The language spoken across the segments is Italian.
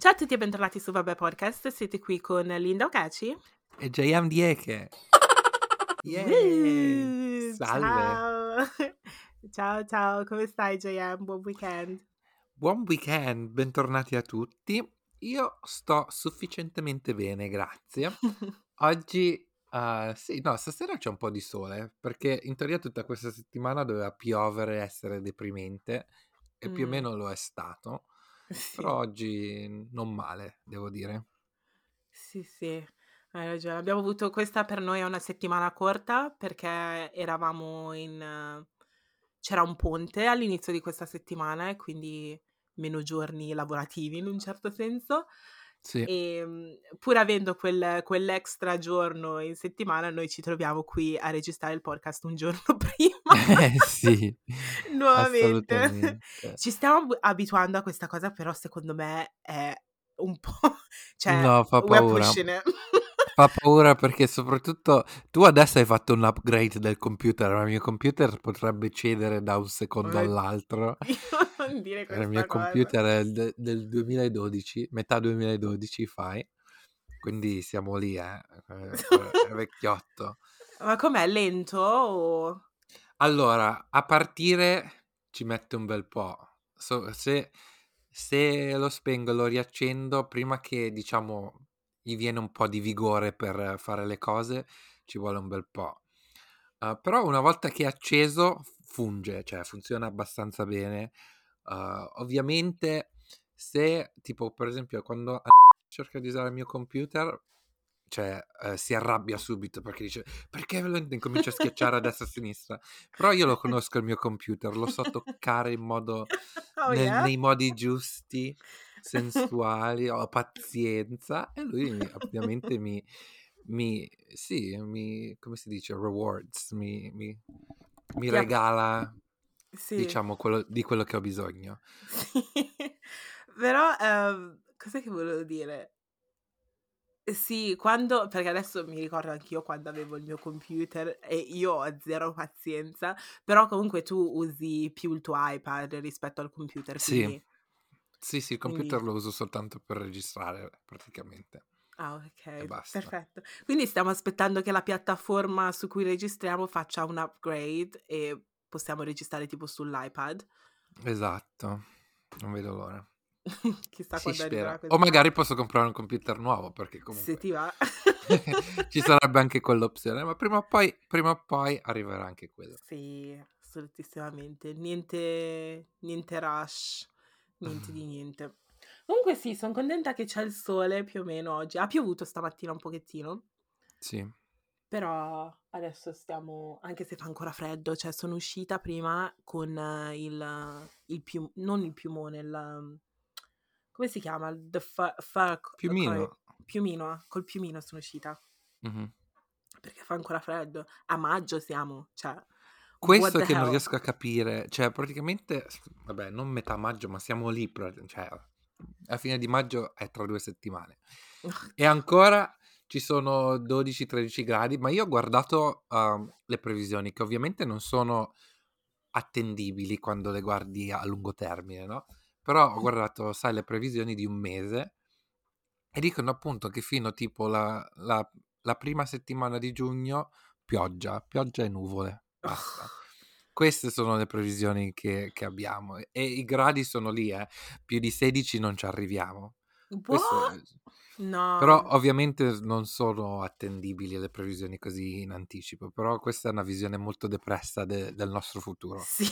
Ciao a tutti e bentornati su Vabbè Podcast, siete qui con Linda Ocaci e JM Dieke. Yeah! Salve! Ciao. ciao, ciao, come stai JM? Buon weekend. Buon weekend, bentornati a tutti. Io sto sufficientemente bene, grazie. Oggi Uh, sì, no, stasera c'è un po' di sole, perché in teoria tutta questa settimana doveva piovere e essere deprimente, e più o meno lo è stato. Sì. Però oggi non male, devo dire. Sì, sì, hai ragione. Abbiamo avuto questa per noi è una settimana corta perché eravamo in... c'era un ponte all'inizio di questa settimana e quindi meno giorni lavorativi in un certo senso. Sì. E ehm, pur avendo quel, quell'extra giorno in settimana, noi ci troviamo qui a registrare il podcast un giorno prima. Eh sì, nuovamente. Ci stiamo abituando a questa cosa, però secondo me è un po'... cioè, no, fa paura. Fa paura perché soprattutto tu adesso hai fatto un upgrade del computer, ma il mio computer potrebbe cedere da un secondo all'altro. non dire questa Il mio cosa. computer è del, del 2012, metà 2012 fai, quindi siamo lì, eh, è vecchiotto. Ma com'è, lento o... Allora, a partire ci mette un bel po'. So, se, se lo spengo e lo riaccendo, prima che diciamo gli viene un po' di vigore per fare le cose, ci vuole un bel po'. Uh, però una volta che è acceso, funge, cioè funziona abbastanza bene. Uh, ovviamente, se tipo per esempio quando cerca di usare il mio computer, cioè eh, si arrabbia subito perché dice perché ve lo incomincia a schiacciare a destra e a sinistra però io lo conosco il mio computer lo so toccare in modo oh, nel, yeah? nei modi giusti sensuali ho pazienza e lui ovviamente mi mi sì mi come si dice rewards mi, mi, mi regala sì. diciamo, quello, di quello che ho bisogno. Sì. Però, ehm, cos'è che volevo dire? Sì, quando, perché adesso mi ricordo anch'io quando avevo il mio computer e io ho zero pazienza, però comunque tu usi più il tuo iPad rispetto al computer, quindi... Sì, sì, sì il computer quindi... lo uso soltanto per registrare praticamente. Ah, ok, perfetto. Quindi stiamo aspettando che la piattaforma su cui registriamo faccia un upgrade e possiamo registrare tipo sull'iPad. Esatto, non vedo l'ora. Chissà si quando O magari posso comprare un computer nuovo perché comunque... Se ti va. ci sarebbe anche quell'opzione, ma prima o, poi, prima o poi arriverà anche quello. Sì, assolutissimamente. Niente, niente rush, niente di niente. Comunque sì, sono contenta che c'è il sole più o meno oggi. Ha piovuto stamattina un pochettino. Sì. Però adesso stiamo, anche se fa ancora freddo, cioè sono uscita prima con il, il pium, non il piumone, il, come si chiama? The fa, fa, piumino. piumino, col piumino sono uscita. Mm-hmm. Perché fa ancora freddo. A maggio siamo, cioè... Questo che hell? non riesco a capire, cioè praticamente, vabbè, non metà maggio, ma siamo lì, cioè a fine di maggio è tra due settimane. e ancora ci sono 12-13 gradi, ma io ho guardato uh, le previsioni che ovviamente non sono attendibili quando le guardi a lungo termine, no? Però ho guardato, sai, le previsioni di un mese e dicono appunto che fino tipo la, la, la prima settimana di giugno pioggia, pioggia e nuvole, basta. Queste sono le previsioni che, che abbiamo e i gradi sono lì, eh. più di 16 non ci arriviamo. Questo, No. Però ovviamente non sono attendibili le previsioni così in anticipo, però questa è una visione molto depressa de- del nostro futuro. Sì,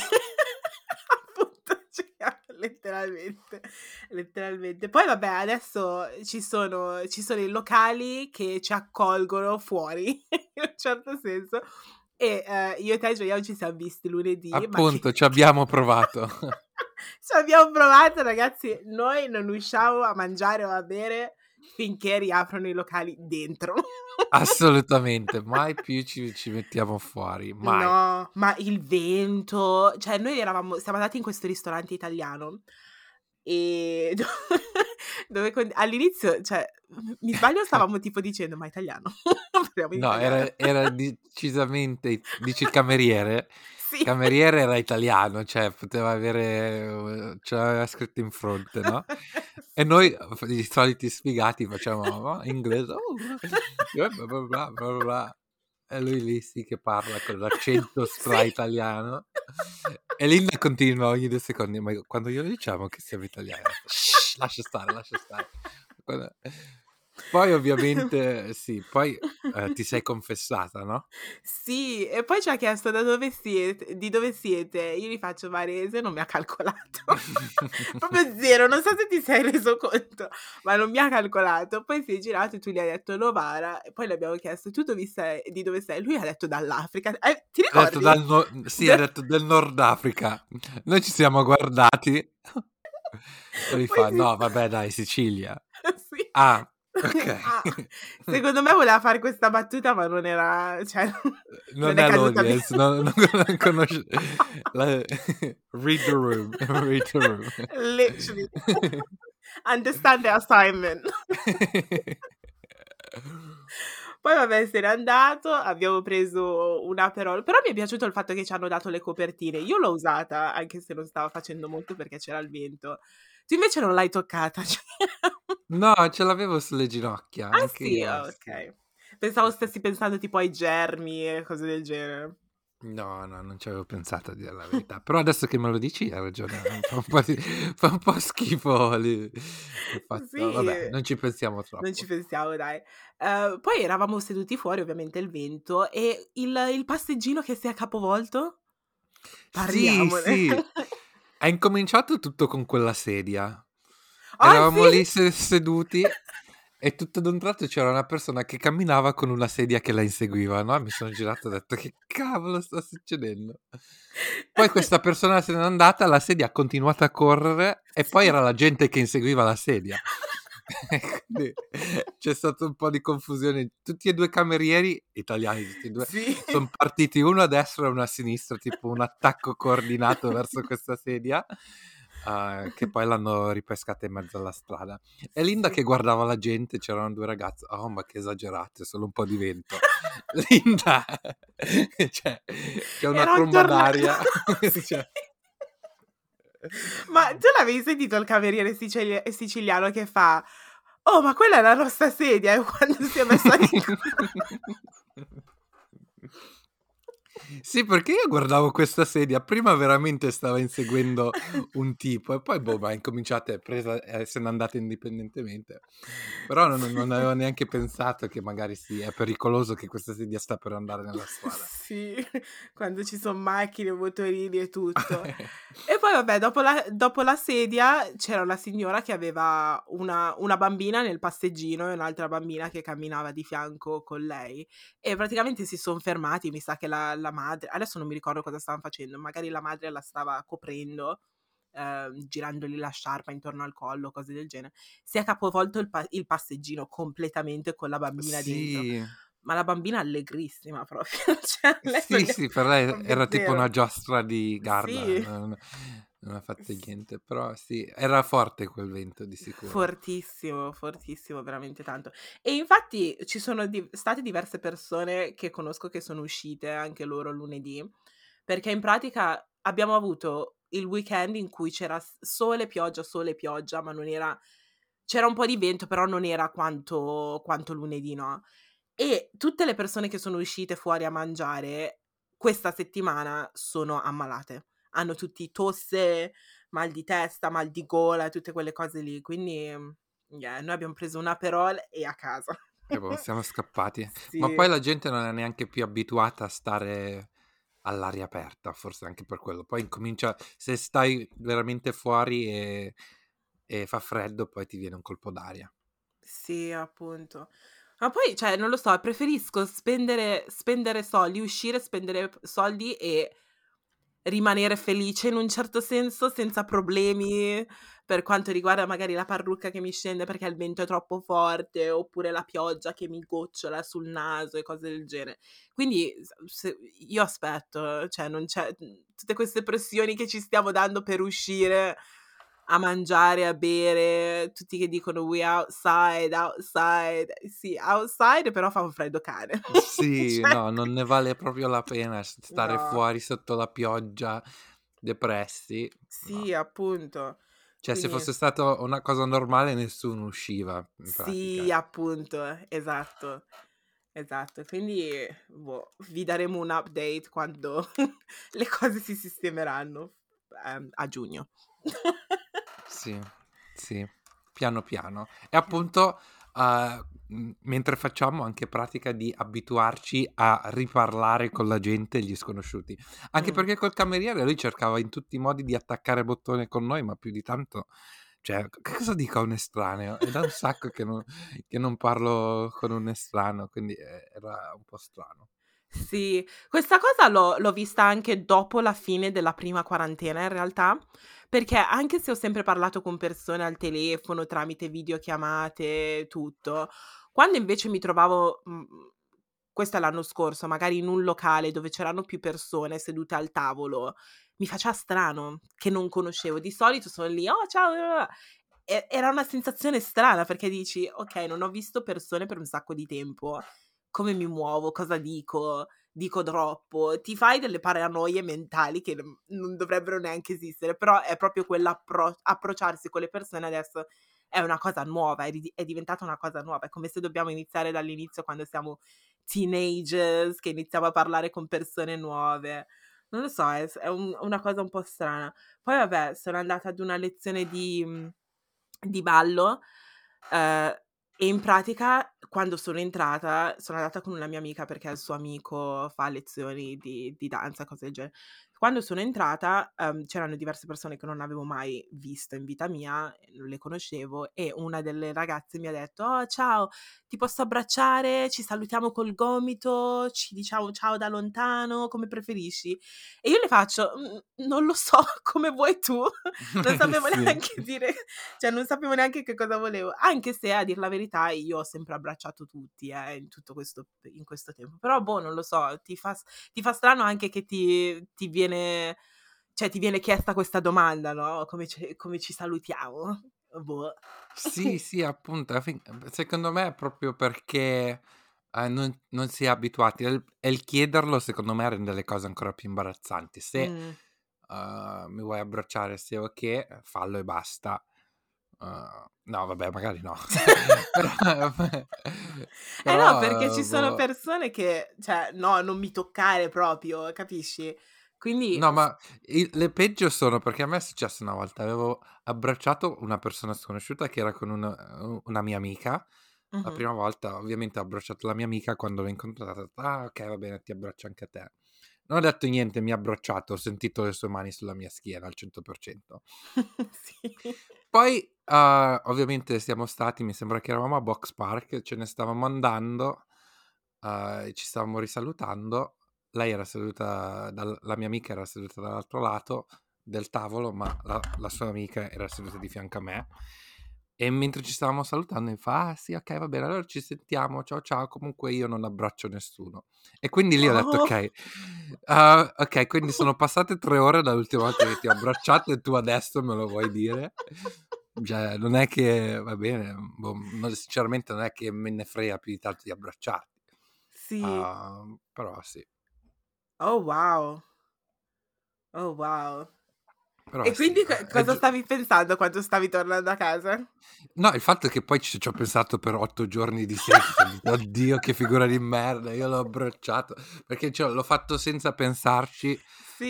letteralmente, letteralmente. Poi vabbè, adesso ci sono, ci sono i locali che ci accolgono fuori, in un certo senso, e uh, io e te Gioia ci siamo visti lunedì. Appunto, che... ci abbiamo provato. ci abbiamo provato, ragazzi. Noi non usciamo a mangiare o a bere finché riaprono i locali dentro. Assolutamente, mai più ci, ci, mettiamo fuori, mai. No, ma il vento, cioè noi eravamo, siamo andati in questo ristorante italiano e dove, dove all'inizio, cioè, mi sbaglio, stavamo tipo dicendo, ma italiano? no, era, era, decisamente, dici il cameriere? Sì. Cameriere era italiano, cioè poteva avere uhm, ce l'aveva scritto in fronte, no, e noi f i soliti sfigati facevamo no, inglese, "Oh, bla bla bla bla bla bla", e lui lì sì che parla con l'accento stra italiano e Linda continua ogni 2 secondi: "Ma quando glielo diciamo che siamo italiani?" "Shh, lascia stare, lascia stare." Quando poi ovviamente sì, poi, ehm, ti sei confessata, no? Sì, e poi ci ha chiesto: "Da dove siete di dove siete?" Io gli faccio: "Varese", non mi ha calcolato. Proprio 0, non so se ti sei reso conto, ma non mi ha calcolato. Poi si è girato e tu gli hai detto: "Novara", e poi le abbiamo chiesto: "Tu dove sei di dove sei?" Lui ha detto: "Dall'Africa". Eh, ti detto ricordi? dal no sì, ha detto del Nord Africa. Noi ci siamo guardati e lui Poi fa: sì. "No, vabbè dai, Sicilia." Sì. Ah, okay. Ah, secondo me voleva fare questa battuta, ma non era cioè non non è l'audience, no non non conosce la read the room, read the room. Literally. Understand the assignment. Poi vabbè se n'è andato, abbiamo preso un Aperol, però mi è piaciuto il fatto che ci hanno dato le copertine. Io l'ho usata, anche se non stava facendo molto perché c'era il vento. Tu invece non l'hai toccata, cioè No, ce l'avevo sulle ginocchia, Ah sì? io, Ah sì. okay. Pensavo Sì, sì, stessi sì. pensando tipo ai germi e cose del genere. No, no, non ci avevo pensato a dir la verità. Però adesso che me lo dici hai ragione, fa un po' di fa un po' schifo lì fatto Sì, vabbè, non ci pensiamo non ci troppo. pensiamo dai. Ehm, poi eravamo seduti fuori, ovviamente il vento, e il il passeggino che si è capovolto? Sì, Parliamone. sì. È incominciato tutto con quella sedia. Ah Eravamo sì? lì se seduti e tutto ad un tratto c'era una persona che camminava con una sedia che la inseguiva, no, mi sono girato e ho detto: "Che cavolo sta succedendo?" Poi questa persona se n'è andata, la sedia ha continuato a correre e poi era la gente che inseguiva la sedia. C'è stato un po' di confusione. Tutti e 2 camerieri, italiani tutti e 2, Sì. son partiti uno a destra e uno a sinistra, tipo un attacco coordinato verso questa sedia, uhm, che poi l'hanno ripescata in mezzo alla strada. E Linda Sì. che guardava la gente, c'erano 2 ragazze: "Oh, ma che esagerate, solo un po' di vento." Linda, cioè c'è una Era tromba d'aria, cioè Ma tu l'avevi sentito il cameriere sicili siciliano che fa: "Oh, ma quella è la nostra sedia", e quando si è messa di Sì, perché io guardavo questa sedia, prima veramente stava inseguendo un tipo e poi boh, ma ha incominciato è presa e se n'è andata indipendentemente. Però non non avevo neanche pensato che magari sì, è pericoloso che questa sedia sta per andare nella strada. Sì, quando ci son macchine, motorini e tutto. E poi vabbè, dopo la dopo la sedia c'era una signora che aveva una una bambina nel passeggino e un'altra bambina che camminava di fianco con lei e praticamente si son fermati, mi sa che la la madre adesso non mi ricordo cosa stavan facendo, magari la madre la stava coprendo, ehm, girandogli la sciarpa intorno al collo, cose del genere. Si è capovolto il pa il passeggino completamente con la bambina dentro, Sì. ma la bambina allegrissima proprio, cioè Sì, sì, per lei era tipo 0. una giostra di Garda, Sì. Non ha fatto niente, però sì, era forte quel vento di sicuro. Fortissimo, fortissimo, veramente tanto. E infatti ci sono di state diverse persone che conosco che sono uscite anche loro lunedì, perché in pratica abbiamo avuto il weekend in cui c'era sole, pioggia, sole, pioggia, ma non era c'era un po' di vento, però non era quanto quanto lunedì, no, e tutte le persone che sono uscite fuori a mangiare questa settimana sono ammalate. Hanno tutti tosse, mal di testa, mal di gola, tutte quelle cose lì. Quindi, mhmm, yeah, noi abbiam preso un Aperol e a casa. E boh, siamo scappati. Ma poi Sì. la gente non è neanche più abituata a stare all'aria aperta, forse anche per quello. Poi incomincia se stai veramente fuori e e fa freddo, poi ti viene un colpo d'aria. Sì, appunto. Ma poi, cioè, non lo so, preferisco spendere spendere soldi, uscire, spendere soldi e rimanere felice in un certo senso, senza problemi per quanto riguarda magari la parrucca che mi scende perché il vento è troppo forte, oppure la pioggia che mi gocciola sul naso e cose del genere. Quindi se io aspetto, cioè non c'è mhmm, tutte queste pressioni che ci stiamo dando per uscire a mangiare, a bere, tutti che dicono we outside, outside. Sì, outside però fa un freddo cane. Sì, Cioè no, non ne vale proprio la pena stare No. fuori sotto la pioggia depressi, no. Sì, appunto. Cioè se Quindi fosse stato una cosa normale nessuno usciva Sì, appunto, esatto. Esatto. Quindi, boh, vi daremo un update quando le cose si sistemeranno, ehm, a giugno. Sì, sì, piano piano. E appunto, mhmm, mentre facciamo anche pratica di abituarci a riparlare con la gente e gli sconosciuti. Anche Mh. perché col cameriere lui cercava in tutti i modi di attaccare bottone con noi, ma più di tanto cioè, che cosa dico a un estraneo? È da un sacco che non che non parlo con un estraneo, quindi, ehm, era un po' strano. Sì, questa cosa l'ho l'ho vista anche dopo la fine della prima quarantena in realtà, perché anche se ho sempre parlato con persone al telefono, tramite videochiamate, tutto, quando invece mi trovavo, mhmm, questo è l'anno scorso, magari in un locale dove c'erano più persone sedute al tavolo, mi faceva strano, che non conoscevo. Di solito sono lì: "Oh ciao" e era una sensazione strana perché dici: "Okay, non ho visto persone per un sacco di tempo. Come mi muovo? Cosa dico? Dico troppo?" Ti fai delle paranoie mentali che non dovrebbero neanche esistere, però è proprio quell'appro approcciarsi con le persone adesso è una cosa nuova, è è diventata una cosa nuova. È come se dobbiamo iniziare dall'inizio quando siamo teenagers, che iniziamo a parlare con persone nuove. Non lo so, è è un una cosa un po' strana. Poi vabbè, sono andata ad una lezione di di ballo, ehm, e in pratica quando sono entrata sono andata con una mia amica perché il suo amico fa lezioni di di danza, cose del genere. Quando sono entrata, ehm, c'erano diverse persone che non avevo mai visto in vita mia, non le conoscevo e una delle ragazze mi ha detto: "Oh ciao, ti posso abbracciare? Ci salutiamo col gomito? Ci diciamo ciao da lontano? Come preferisci?" E io le faccio: "Mhmm, non lo so, come vuoi tu." Non sapevo Sì. neanche dire cioè non sapevo neanche che cosa volevo. Anche se a dir la verità io ho sempre abbracciato tutti, eh, in tutto questo in questo tempo. Però boh, non lo so, ti fa ti fa strano anche che ti ti viene cioè ti viene chiesta questa domanda, no, come ce come ci salutiamo? Boh. Sì, sì, appunto, secondo me è proprio perché, ehm, non non si è abituati e il il chiederlo secondo me rende le cose ancora più imbarazzanti. Se, Mh. uhm, mi vuoi abbracciare, sì o che, fallo e basta. Uhm, no vabbè magari no. Però Eh no, perché ci sono boh. persone che cioè: "No, non mi toccare proprio", capisci? Quindi No, ma i le peggio sono perché a me è successo una volta, avevo abbracciato una persona sconosciuta che era con un u una mia amica. La Mh-mh. prima volta ovviamente ho abbracciato la mia amica, quando l'ho incontrata "Ah okay, va bene, ti abbraccio anche a te." Non ho detto niente, mi ha abbracciato, ho sentito le sue mani sulla mia schiena al 100%. Sì. Poi, uhm, ovviamente siamo stati mi sembra che eravamo a Box Park, ce ne stavamo andando, e ci stavamo risalutando. Lei era seduta dal la mia amica era seduta dall'altro lato del tavolo, ma la la sua amica era seduta di fianco a me. E mentre ci stavamo salutando mi fa: "Ah sì, okay, va bene, allora ci sentiamo, ciao, ciao, comunque io non abbraccio nessuno." E quindi lì ho detto. "Okay, uhm, okay, quindi sono passate 3 ore dall'ultima volta che ti ho abbracciato e tu adesso me lo vuoi dire?" Cioè, non è che va bene, boh, no sinceramente non è che me ne frega più di tanto di abbracciarti. Sì. Uhm, però sì. Oh wow. Oh wow. Però E quindi che è cosa giu stavi pensando quando stavi tornando a casa? No, il fatto è che poi ci ci ho pensato per 8 giorni di seguito, "Oddio che figura di merda, io l'ho abbracciato." Perché cioè l'ho fatto senza pensarci,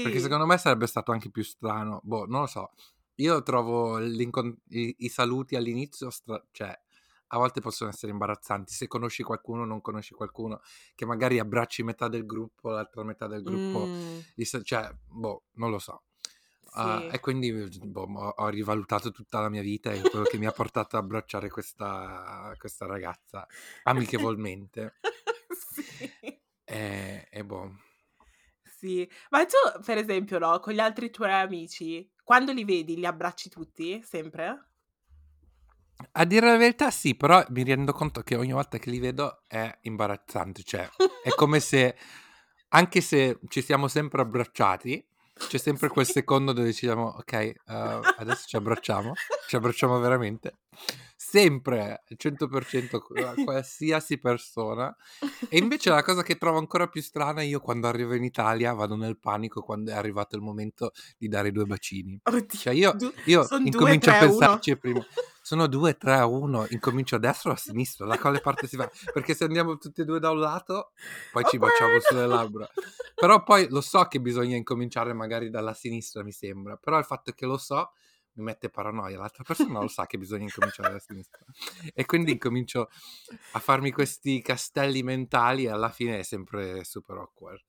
perché Sì. secondo me sarebbe stato anche più strano. Boh, non lo so. Io trovo i i saluti all'inizio stra cioè a volte possono essere imbarazzanti, se conosci qualcuno o non conosci qualcuno, che magari abbracci metà del gruppo, l'altra metà del gruppo s cioè boh, non lo so. Uhm, Sì. e quindi boh, ho rivalutato tutta la mia vita e quello che mi ha portato a abbracciare questa questa ragazza amichevolmente. Sì. Ehm, e boh. Sì. Ma tu per esempio, no, con gli altri tuoi amici, quando li vedi li abbracci tutti? Sempre? A dire la verità sì, però mi rendo conto che ogni volta che li vedo è imbarazzante, cioè è come se anche se ci siamo sempre abbracciati, C'è sempre quel secondo dove diciamo, ok, uh, adesso ci abbracciamo, ci abbracciamo veramente. Sempre, al 100%, qualsiasi persona. E invece la cosa che trovo ancora più strana, io quando arrivo in Italia vado nel panico quando è arrivato il momento di dare i due bacini. Oddio, Cioè io, io son due, incomincio tre, a uno. pensarci prima. Sono 2, 3 a 1, incomincio a destra o a sinistra, da quale parte si va? Perché se andiamo tutti e due da un lato, poi ci baciamo sulle labbra. Però poi lo so che bisogna incominciare magari dalla sinistra, mi sembra. Però il fatto che lo so mi mette paranoia. L'altra persona lo sa che bisogna incominciare dalla sinistra. E quindi incomincio a farmi questi castelli mentali e alla fine è sempre super awkward.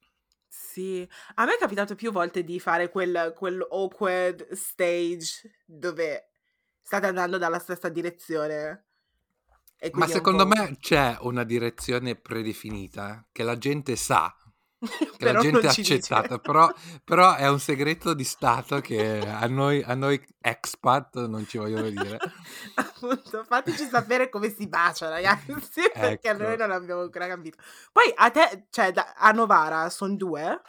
Sì, a me è capitato più volte di fare quel, quel awkward stage dove state andando dalla stessa direzione. Ma secondo me c'è una direzione predefinita che la gente sa, che la gente ha accettato, però, però è un segreto di Stato che a noi, a noi expat non ci vogliono dire. Appunto, fateci sapere come si bacia, ragazzi, perché noi Ecco. non abbiamo ancora capito. Poi a te, cioè da- a Novara sono due?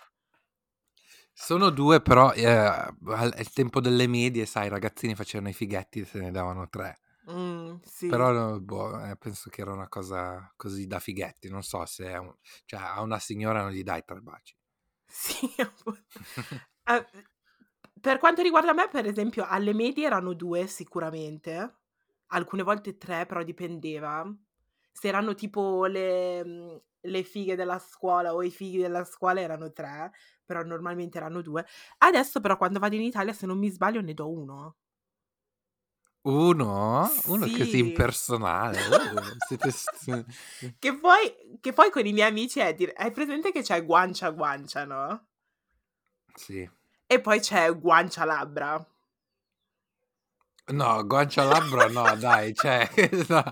Sono due, però eh, al tempo delle medie, sai, i ragazzini facevano i fighetti e se ne davano tre. Mm, sì. Però boh, eh, penso che era una cosa così da fighetti. Non so se un- cioè, a una signora non gli dai tre baci. Sì. Eh, per quanto riguarda me, per esempio, alle medie erano due sicuramente, alcune volte tre, però dipendeva. Se erano tipo le, mm, le fighe della scuola o i fighi della scuola erano tre, però normalmente erano due. Adesso però quando vado in Italia, se non mi sbaglio, ne do uno. Uno? Uno così Sì. impersonale. Uh, siete Che poi, che poi con i miei amici è dire, hai presente che c'è guancia guancia, no? Sì. E poi c'è guancia labbra. No, guancia labbra no, dai, cioè, no.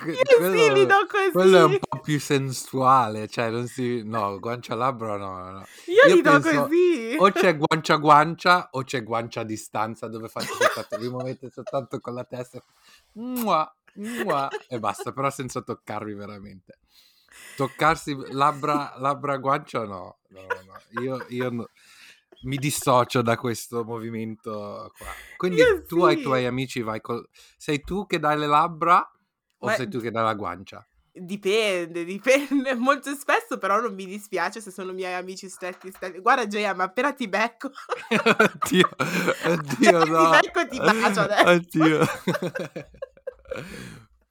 Que- Io sì, li quello, do così. quello è un po' più sensuale, cioè non si... No, guancia labbra no, no. Io Io li do così. o c'è guancia guancia o c'è guancia a distanza dove fate soltanto, vi muovete soltanto con la testa mua, mua, e basta, però senza toccarvi veramente. Toccarsi labbra, labbra guancia no, no, no. Io, io no- mi dissocio da questo movimento qua. Quindi Io tu ai sì. tuoi amici vai col... Sei tu che dai le labbra o Ma sei tu che dai la guancia? dipende, dipende. Molto spesso però non mi dispiace se sono miei amici stretti stretti. Guarda Gioia, ma appena ti becco... Oddio, oddio appena ti no. becco ti bacio adesso. Oddio.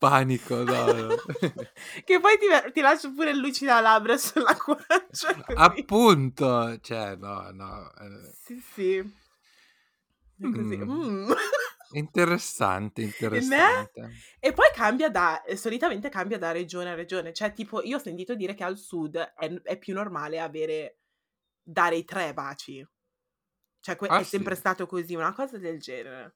Panico, no, no. Che poi ti, ti lascio pure il lucida labbra sulla guancia così. Appunto, cioè, no, no. eh, Sì, sì. Così. mm, Mm. Interessante, E me? interessante. E poi cambia da, solitamente cambia da regione a regione, cioè tipo io ho sentito dire che al sud è, è più normale avere, dare i tre baci, cioè que- Ah è sempre sì, stato così, una cosa del genere.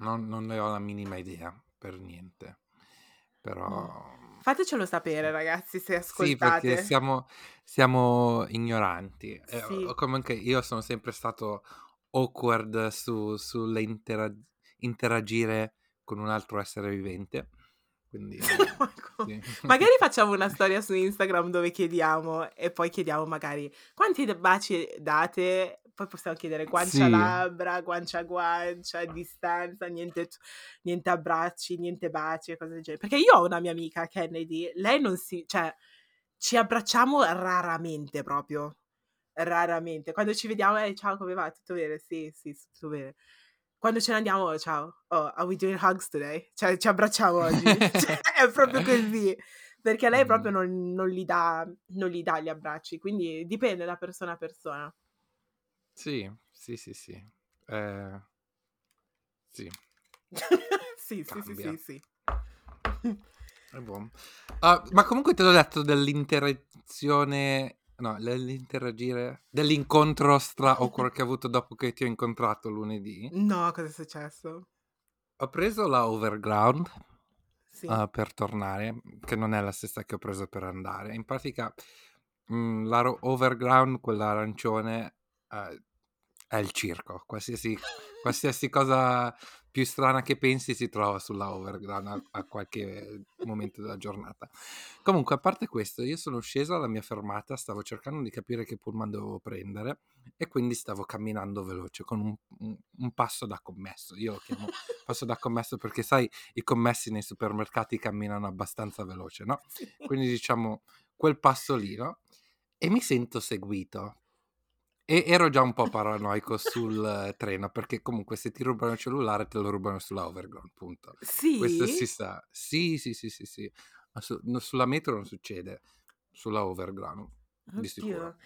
non, non ne ho la minima idea, per niente. Mm. Però... Fatecelo sapere ragazzi se Sì, perché ascoltate. siamo, siamo ignoranti. Eh, Sì. come anche io sono sempre stato awkward su, sulle intera- interagire con un altro essere vivente. Quindi, sì. Magari facciamo una storia su Instagram dove chiediamo e poi chiediamo magari quanti baci date, poi possiamo chiedere guancia Sì, labbra, guancia a guancia, distanza, niente, niente abbracci, niente baci e cose del genere. Perché io ho una mia amica, Kennedy, lei non si, cioè, ci abbracciamo raramente proprio, raramente. Quando ci vediamo, eh, ciao, come va? Tutto bene? Sì, sì, tutto bene. Quando ce ne andiamo, oh, ciao, oh, are we doing hugs today? Cioè, ci abbracciamo oggi. Cioè, è proprio così. Perché lei proprio Mm, non, non gli dà, non gli dà gli abbracci, quindi dipende da persona a persona. Sì, sì, sì, sì. Eh, sì, sì, sì, sì, sì, sì. È buono. Ah, ma comunque te l'ho detto dell'interazione, no, dell'interagire, dell'incontro stra awkward che ho avuto dopo che ti ho incontrato lunedì. No, cosa è successo? Ho preso la Overground Sì. ah, per tornare, che non è la stessa che ho preso per andare. In pratica, mm, la ro- Overground, quella arancione, eh, è il circo. Qualsiasi, qualsiasi cosa più strana che pensi si trova sulla overground a, a, qualche momento della giornata. Comunque, a parte questo, io sono sceso alla mia fermata, stavo cercando di capire che pullman dovevo prendere e quindi stavo camminando veloce con un, un, un passo da commesso. Io lo chiamo passo da commesso perché sai, i commessi nei supermercati camminano abbastanza veloce, no? Quindi diciamo quel passo lì, no? E mi sento seguito e ero già un po' paranoico sul treno, perché comunque se ti rubano il cellulare te lo rubano sulla overground, punto. Questo si Sì? sa. Sì, sì, sì, sì, sì. Su- no, sulla metro non succede, sulla overground, di sicuro. Oddio.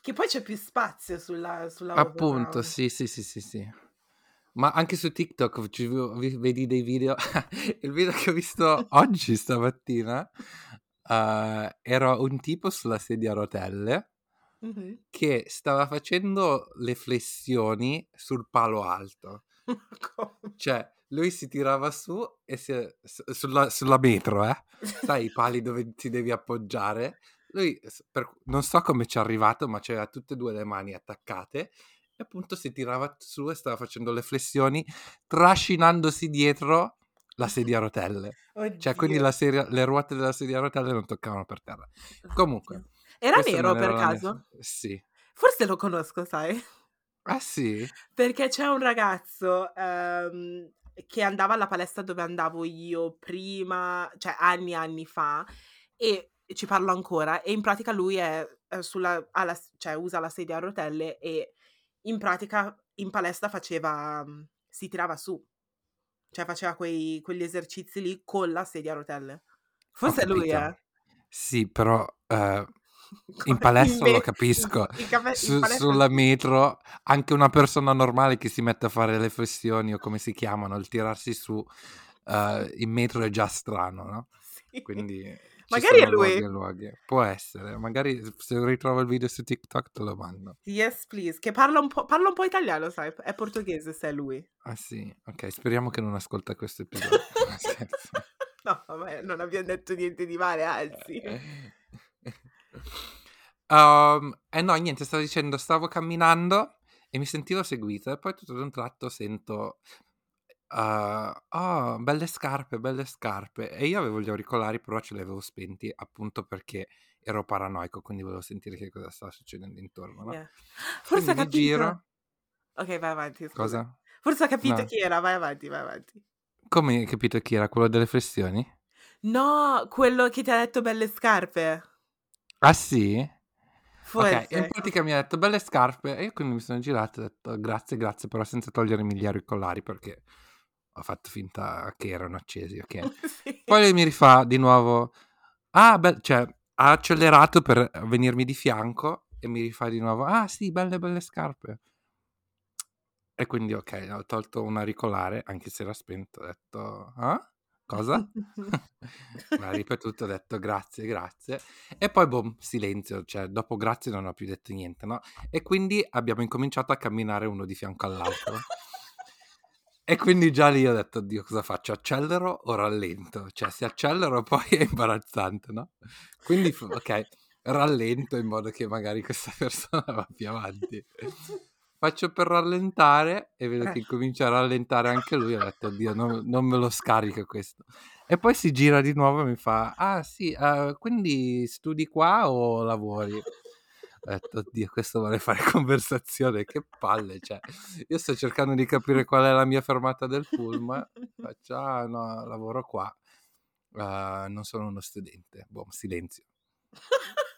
Che poi c'è più spazio sulla, sulla Appunto, sì, sì, sì, sì, sì. Ma anche su TikTok ci vedi dei video. Il video che ho visto oggi, stamattina, eh, era un tipo sulla sedia a rotelle Che stava facendo le flessioni sul palo alto. Cioè, lui si tirava su e si, sulla, sulla metro, eh? Sai i pali dove ti devi appoggiare? Lui, per- non so come ci è arrivato, ma c'aveva tutte e due le mani attaccate e appunto si tirava su e stava facendo le flessioni trascinandosi dietro la sedia a rotelle. Cioè, quindi Oddio. sedia- le ruote della sedia a rotelle non toccavano per terra. Comunque, Oddio. Era questa nero per caso? Sì. Forse lo conosco, sai? Ah sì? Perché c'è un ragazzo ehm, che andava alla palestra dove andavo io prima, cioè anni e anni fa, e ci parlo ancora, e in pratica lui è, è sulla, ha la- cioè usa la sedia a rotelle e in pratica in palestra faceva, mm, si tirava su, cioè faceva quei, quegli esercizi lì con la sedia a rotelle. Forse lui, eh? Sì, però eh, in palestra lo me- capisco. in in Su- palestra sulla metro, anche una persona normale che si mette a fare le flessioni o come si chiamano, il tirarsi su eh, in metro è già strano, no? Sì. Quindi Magari è luoghi lui. e luoghi. Può essere, magari se ritrovo il video su TikTok te lo mando. Yes, please. Che parla un po', parla un po' italiano, sai? È portoghese se è lui. Ah sì, ok, speriamo che non ascolta questo episodio. No, vabbè, non abbiamo detto niente di male, anzi. Um, eh no, niente, stavo dicendo, stavo camminando e mi sentivo seguito e poi tutto ad un tratto sento uh, oh, belle scarpe, belle scarpe e io avevo gli auricolari però ce li avevo spenti appunto perché ero paranoico quindi volevo sentire che cosa stava succedendo intorno no? Yeah. Forse quindi mi capito. giro Ok, vai avanti, scusa. cosa? Forse ha capito No. chi era, vai avanti, vai avanti. come hai capito chi era? quello delle flessioni? No, quello che ti ha detto belle scarpe. Ah sì? Forse. Ok, e in pratica mi ha detto belle scarpe e io quindi mi sono girato e ho detto grazie, grazie, però senza togliermi gli auricolari perché ho fatto finta che erano accesi, ok? Sì. Poi lui mi rifà di nuovo, ah, beh, cioè ha accelerato per venirmi di fianco e mi rifà di nuovo, ah sì, belle, belle scarpe. E quindi ok, ho tolto un auricolare, anche se era spento, ho detto, ah? Cosa? Mi ha ripetuto, ho detto grazie, grazie. E poi, boh, silenzio, cioè dopo grazie non ho più detto niente, no? E quindi abbiamo incominciato a camminare uno di fianco all'altro. e quindi già lì ho detto, oddio, cosa faccio? Accelero o rallento? Cioè, se accelero poi è imbarazzante, no? Quindi, ok, rallento in modo che magari questa persona va più avanti. Faccio per rallentare e vedo Eh. che comincia a rallentare anche lui. Ho detto, oddio, non, non me lo scarico questo. E poi si gira di nuovo e mi fa, ah sì, eh, quindi studi qua o lavori? Ho detto, oddio, questo vuole fare conversazione, che palle, cioè. Io sto cercando di capire qual è la mia fermata del pullman. Faccio, ah no, lavoro qua. Eh, non sono uno studente. Boh, silenzio.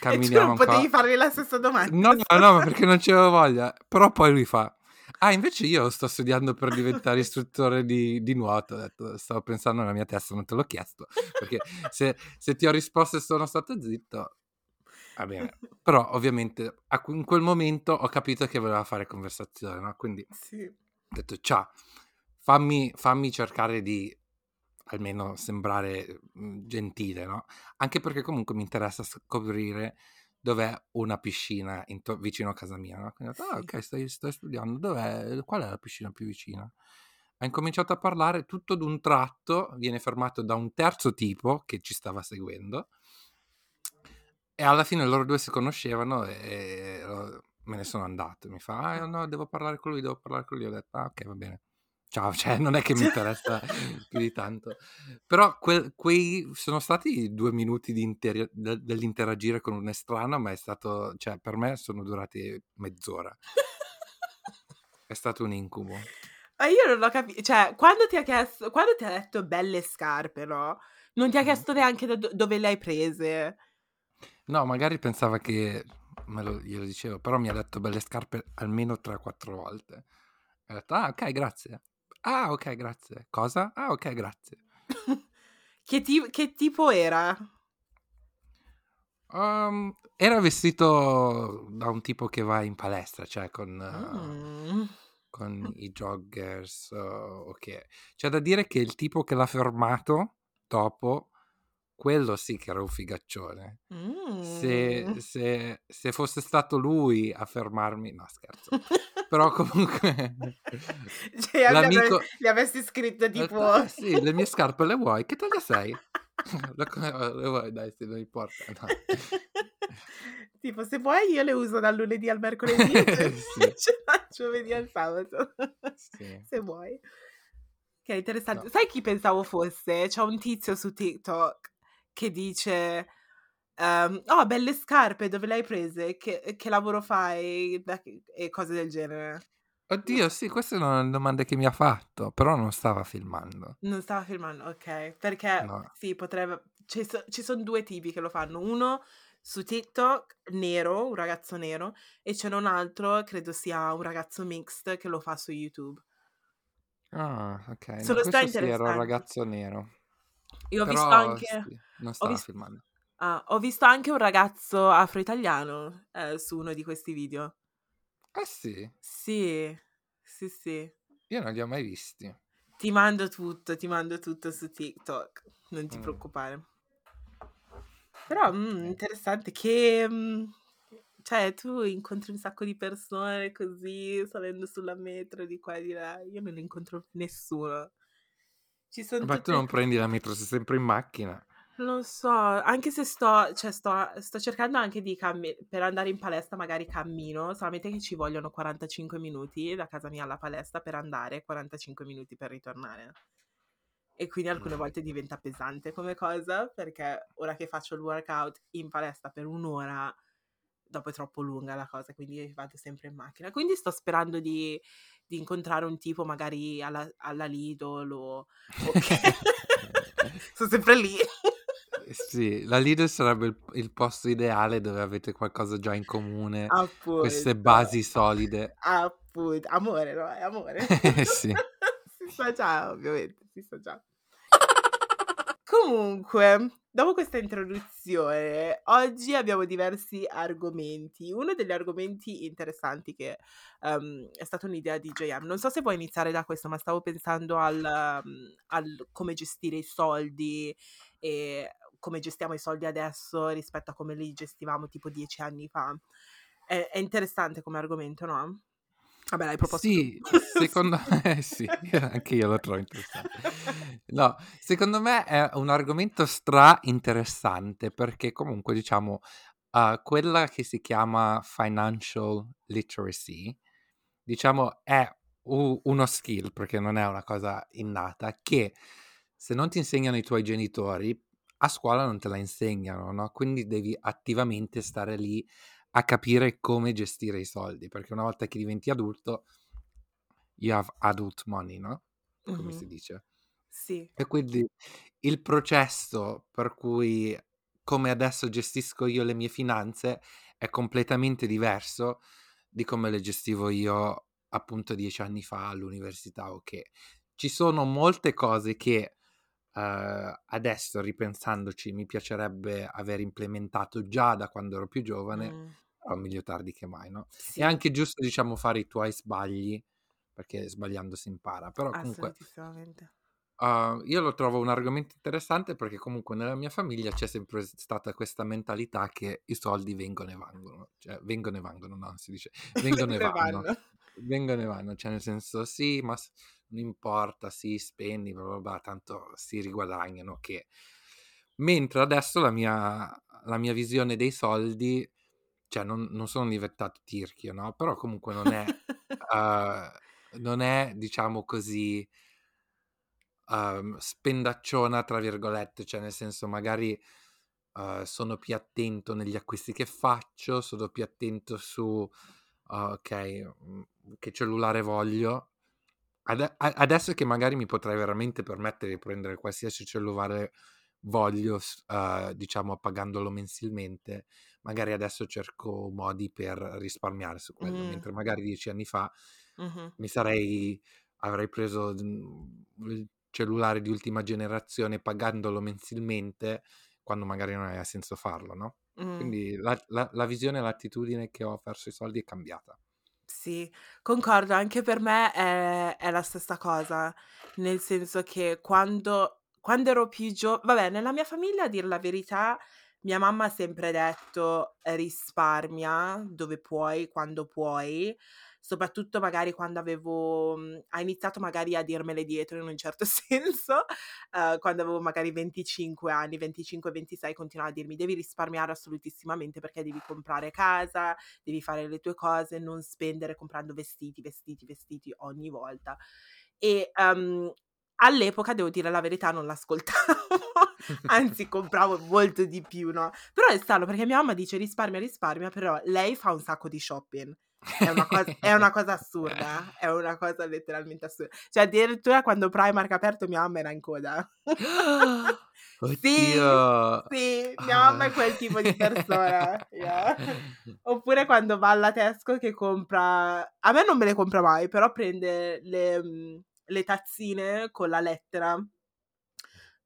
Camminiamo non potevi fargli la stessa domanda. No, no, no, ma perché non c'avevo voglia. Però poi lui fa, ah, invece io sto studiando per diventare istruttore di, di nuoto. Ho detto, stavo pensando nella mia testa, non te l'ho chiesto. Perché se, se ti ho risposto e sono stato zitto, va bene. Però ovviamente in quel momento ho capito che voleva fare conversazione, no? Quindi ho Sì. detto, ciao, fammi, fammi cercare di almeno sembrare mm, gentile, no? Anche perché comunque mi interessa scoprire dov'è una piscina into- vicino a casa mia, no? Quindi ho detto, ah, ok, stai, stai studiando, dov'è? Qual è la piscina più vicina? Ha incominciato a parlare, tutto d'un tratto viene fermato da un terzo tipo che ci stava seguendo e alla fine loro due si conoscevano e, e me ne sono andato. Mi fa, ah no, devo parlare con lui, devo parlare con lui. Ho detto, ah ok, va bene. Ciao, cioè non è che mi interessa più di tanto. Però que- quei sono stati due minuti di interi- de- dell'interagire con un estraneo, ma è stato, cioè per me sono durati mezz'ora. è stato un incubo. Ma io non ho capito, cioè, quando ti ha chiesto, quando ti ha detto belle scarpe, no? Non ti ha chiesto neanche da do- dove le hai prese. No, magari pensava che me lo, glielo dicevo, però mi ha detto belle scarpe almeno 3-4 volte. Ho detto, ah, ok, grazie. Ah, ok, grazie. Cosa? Ah, ok, grazie. che, ti- che tipo era? Um, era vestito da un tipo che va in palestra, cioè con, uh, Mm. con i joggers. Uh, ok. C'è da dire che il tipo che l'ha fermato dopo, quello sì che era un figaccione. Se, Mm. se, se fosse stato lui a fermarmi, no scherzo, però comunque Cioè, l'amico... gli avresti scritto detto, tipo... "Ah, sì, le mie scarpe le vuoi? Che taglia sei? le, le vuoi? Dai, se non importa. No. tipo, se vuoi io le uso dal lunedì al mercoledì e Sì. giovedì al sabato. Sì. se vuoi. Che interessante. No. Sai chi pensavo fosse? C'è un tizio su TikTok che dice... ehm, oh, belle scarpe, dove le hai prese? Che, che lavoro fai? E cose del genere. Oddio, sì, questa è una domanda che mi ha fatto, però non stava filmando. Non stava filmando, ok. Perché No. sì, potrebbe. Ci, so- ci sono due tipi che lo fanno. Uno su TikTok, nero, un ragazzo nero, e c'è un altro, credo sia un ragazzo mixed, che lo fa su YouTube. Ah, ok. No, Sono sta questo sì, era un ragazzo nero. Io ho visto Però anche. sì, non Ho stava visto, filmando. ah, ho visto anche un ragazzo afro-italiano eh, su uno di questi video. Ah sì, Sì, sì, sì. io non li ho mai visti. Ti mando tutto, ti mando tutto su TikTok. Non ti Mm, preoccupare. Però, mm, ok. interessante che, mm, cioè, tu incontri un sacco di persone così, salendo sulla metro di qua e di là. Io non incontro ma Ci sono Ma tu tutte... non prendi la metro, sei sempre in macchina. Non so, anche se sto, cioè, sto, sto cercando anche di camminare, per andare in palestra magari cammino, solamente che ci vogliono 45 minuti da casa mia alla palestra per andare, 45 minuti per ritornare. E quindi alcune volte diventa pesante come cosa, perché ora che faccio il workout in palestra per un'ora, dopo è troppo lunga la cosa, quindi vado sempre in macchina. Quindi sto sperando di, di incontrare un tipo magari alla, alla Lidl o... ok. Sono sempre lì. Eh, Sì, la Lidl sarebbe il, il posto ideale dove avete qualcosa già in comune, queste Appunto. basi solide. Appunto. Amore, no? È amore. Sì. si sa già, ovviamente, si sa già. Comunque, dopo questa introduzione, oggi abbiamo diversi argomenti. Uno degli argomenti interessanti che ehm, è stata un'idea di JM. Non so se vuoi iniziare da questo, ma stavo pensando al, ehm, al come gestire i soldi e come gestiamo i soldi adesso rispetto a come li gestivamo tipo dieci anni fa. È, è interessante come argomento, no? Vabbè, l'hai proposto. Sì, secondo me sì, anche io lo trovo interessante. No, secondo me è un argomento stra interessante perché comunque diciamo uh, quella che si chiama financial literacy, diciamo è u- uno skill perché non è una cosa innata che se non ti insegnano i tuoi genitori a scuola non te la insegnano, no? Quindi devi attivamente stare lì a capire come gestire i soldi, perché una volta che diventi adulto, you have adult money, no? Come Mhm. si dice. Sì. E quindi il processo per cui come adesso gestisco io le mie finanze è completamente diverso di come le gestivo io appunto dieci anni fa all'università. Ok, ci sono molte cose che eh, adesso ripensandoci mi piacerebbe aver implementato già da quando ero più giovane, Mm, però meglio tardi che mai, no? È sì, anche giusto, diciamo, fare i tuoi sbagli, perché sbagliando si impara, però comunque uh, io lo trovo un argomento interessante perché comunque nella mia famiglia c'è sempre stata questa mentalità che i soldi vengono e vanno, cioè vengono e vanno, no, si dice, vengono e vanno? Vengono e vanno, cioè nel senso sì, ma non importa, sì, spendi, bla bla bla, tanto si riguadagnano che... Mentre adesso la mia, la mia visione dei soldi, cioè non, non sono diventato tirchio, no? Però comunque non è... eh, non è, diciamo così, uhm, "spendacciona" tra virgolette, cioè nel senso magari, uhm, sono più attento negli acquisti che faccio, sono più attento su, ah, okay, mhmm, che cellulare voglio. Ade a adesso che magari mi potrei veramente permettere di prendere qualsiasi cellulare voglio s uhm, diciamo pagandolo mensilmente, magari adesso cerco modi per risparmiare su quello, Mh. mentre magari 10 anni fa Mh-mh. mi sarei avrei preso mhmm, il cellulare di ultima generazione pagandolo mensilmente, quando magari non aveva senso farlo, no, Mh. quindi la la la visione e l'attitudine che ho verso i soldi è cambiata. Sì, concordo, anche per me è è la stessa cosa, nel senso che quando quando ero più gio vabbè, nella mia famiglia a dir la verità, mia mamma ha sempre detto: "Risparmia dove puoi, quando puoi", soprattutto magari quando avevo mhmm, ha iniziato magari a dirmele dietro in un certo senso, uhm, quando avevo magari 25 anni, 25, 26 continuava a dirmi: "Devi risparmiare assolutissimamente perché devi comprare casa, devi fare le tue cose, non spendere comprando vestiti, vestiti, vestiti ogni volta". E, uhm, all'epoca devo dire la verità non l'ascoltavo, anzi compravo molto di più, no, però è strano perché mia mamma dice: "Risparmia, risparmia", però lei fa un sacco di shopping. È una cos è una cosa assurda, è una cosa letteralmente assur cioè addirittura quando Primark ha aperto mia mamma era in coda. Sì, Oddio! sì, mia mamma Ah. è quel tipo di persona, yeah. Oppure quando va alla Tesco che compra a me non me le compra mai, però prende le mhmm, le tazzine con la lettera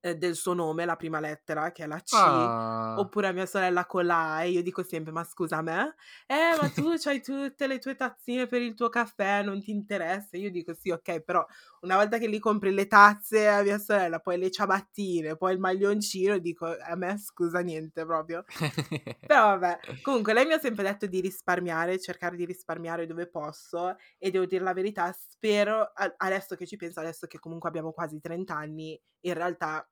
ehm, del suo nome, la prima lettera che è la C, Ah. oppure mia sorella con la A e io dico sempre: "Ma scusa a me? Eh, ma tu c'hai tutte le tue tazzine per il tuo caffè, non ti interessa?" Io dico: "Sì, okay, però una volta che gli compri le tazze a mia sorella, poi le ciabattine, poi il maglioncino, dico: a me scusa niente proprio". Però vabbè, comunque lei mi ha sempre detto di risparmiare, cercare di risparmiare dove posso e devo dir la verità, spero adesso che ci penso, adesso che comunque abbiamo quasi 30 anni, in realtà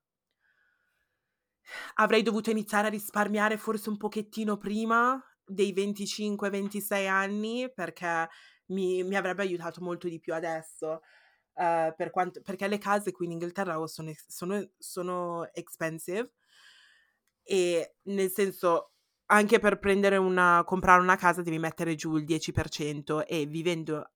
avrei dovuto iniziare a risparmiare forse un pochettino prima dei 25, 26 anni, perché mi mi avrebbe aiutato molto di più adesso. Uhm, per quanto perché le case qui in Inghilterra sono sono sono expensive e nel senso, anche per prendere una comprare una casa devi mettere giù il 10% e vivendo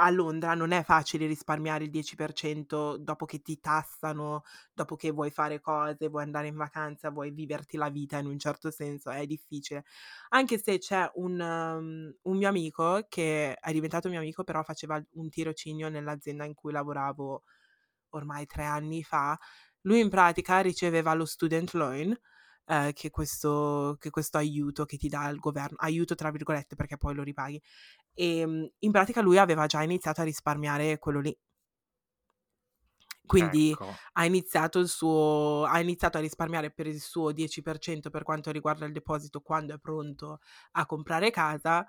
a Londra non è facile risparmiare il 10% dopo che ti tassano, dopo che vuoi fare cose, vuoi andare in vacanza, vuoi viverti la vita in un certo senso, è difficile. Anche se c'è un mhmm, un mio amico che è diventato mio amico, però faceva un tirocinio nell'azienda in cui lavoravo ormai 3 anni fa. Lui in pratica riceveva lo student loan, ehm, che questo che questo aiuto che ti dà il governo "aiuto" tra virgolette perché poi lo ripaghi. Ehm, in pratica lui aveva già iniziato a risparmiare quello lì. Quindi Ecco. ha iniziato il suo ha iniziato a risparmiare per il suo 10% per quanto riguarda il deposito quando è pronto a comprare casa,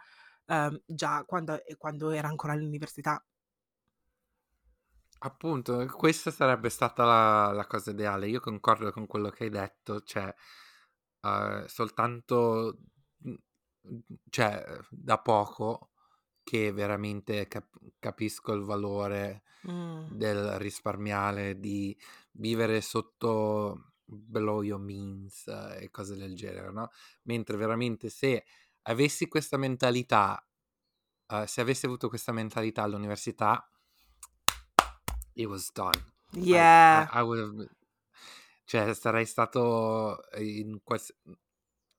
uhm, già quando ehm, quando era ancora all'università. Appunto, questa sarebbe stata la la cosa ideale. Io concordo con quello che hai detto, cioè, uhm, soltanto mhmm, cioè, da poco che veramente cap capisco il valore Mh. del risparmiare, di vivere sotto below your means e cose del genere, no, mentre veramente se avessi questa mentalità uhm, se avessi avuto questa mentalità all'università it was done. Like I Yeah. I would cioè sarei stato in mhmm,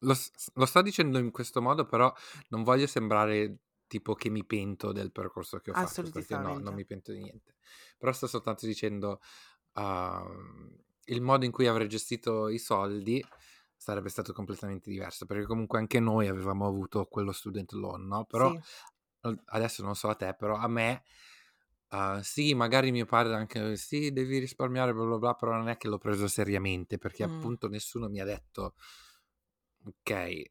lo lo sto dicendo in questo modo, però non voglio sembrare tipo che mi pento del percorso che ho fatto, perché no, non mi pento di niente. Però sto soltanto dicendo, uhm, il modo in cui avrei gestito i soldi sarebbe stato completamente diverso, perché comunque anche noi avevamo avuto quello student loan, no, però Sì. adesso non so a te, però a me, uhm, sì, magari mio padre anche: "Sì, devi risparmiare bla bla bla", però non è che l'ho preso seriamente, perché Mh. appunto nessuno mi ha detto: "Okay,